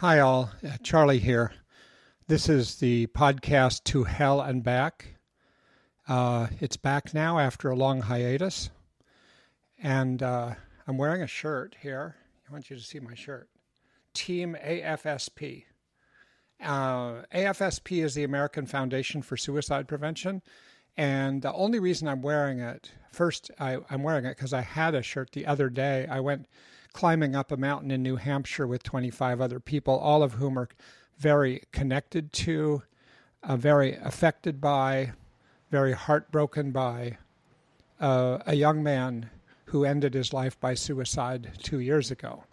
Hi, all. Uh, Charlie here. This is the podcast To Hell and Back. Uh, it's back now after a long hiatus. And uh, I'm wearing a shirt here. I want you to see my shirt. Team AFSP. Uh, AFSP is the American Foundation for Suicide Prevention. And the only reason I'm wearing it, first, I, I'm wearing it because I had a shirt the other day. I went climbing up a mountain in New Hampshire with 25 other people, all of whom are very connected to, uh, very affected by, very heartbroken by uh, a young man who ended his life by suicide two years ago.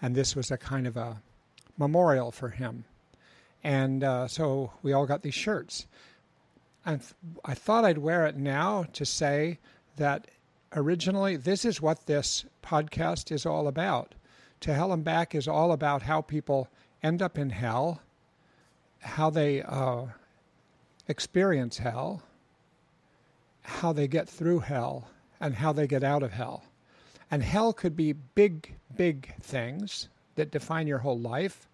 And this was a kind of a memorial for him. And uh, so we all got these shirts. And I thought I'd wear it now to say that originally, this is what this podcast is all about. To Hell and Back is all about how people end up in hell, how they uh, experience hell, how they get through hell, and how they get out of hell. And hell could be big, big things that define your whole life,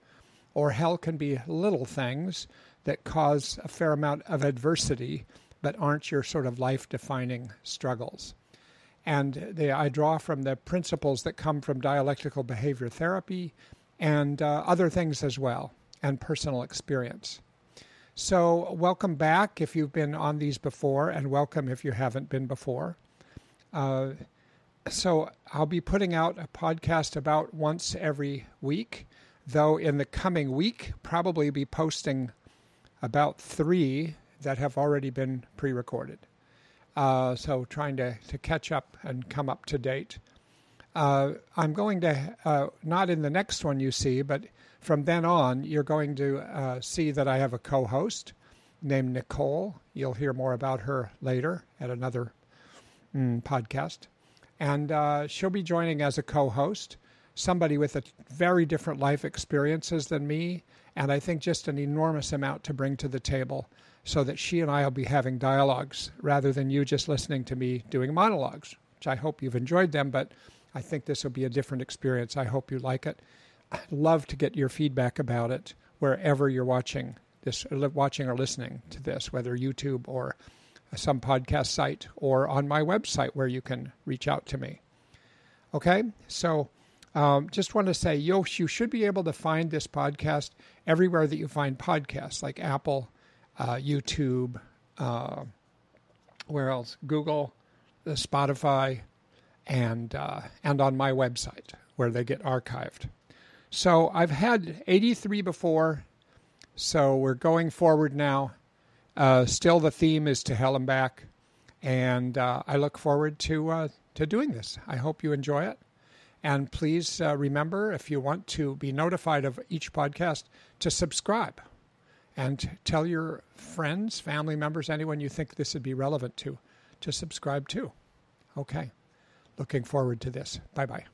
or hell can be little things that cause a fair amount of adversity but aren't your sort of life defining struggles. And they, I draw from the principles that come from dialectical behavior therapy and uh, other things as well, and personal experience. So, welcome back if you've been on these before, and welcome if you haven't been before. Uh, so, I'll be putting out a podcast about once every week, though in the coming week, probably be posting about three that have already been pre recorded. Uh, so trying to, to catch up and come up to date. Uh, I'm going to, uh, not in the next one you see, but from then on, you're going to uh, see that I have a co host named Nicole. You'll hear more about her later at another mm, podcast. And uh, she'll be joining as a co host, somebody with a very different life experiences than me, and I think just an enormous amount to bring to the table so that she and I will be having dialogues rather than you just listening to me doing monologues, which I hope you've enjoyed them, but I think this will be a different experience. I hope you like it. I'd love to get your feedback about it wherever you're watching this, watching or listening to this, whether YouTube or some podcast site or on my website where you can reach out to me. Okay, so um, just want to say you, you should be able to find this podcast everywhere that you find podcasts, like Apple, uh, YouTube, uh, where else? Google, uh, Spotify, and uh, and on my website where they get archived. So I've had 83 before, so we're going forward now. Uh, still, the theme is to hell and back, and I look forward to to doing this. I hope you enjoy it. And please uh, remember, if you want to be notified of each podcast, to subscribe and tell your friends, family members, anyone you think this would be relevant to, to subscribe to. Okay. Looking forward to this. Bye bye.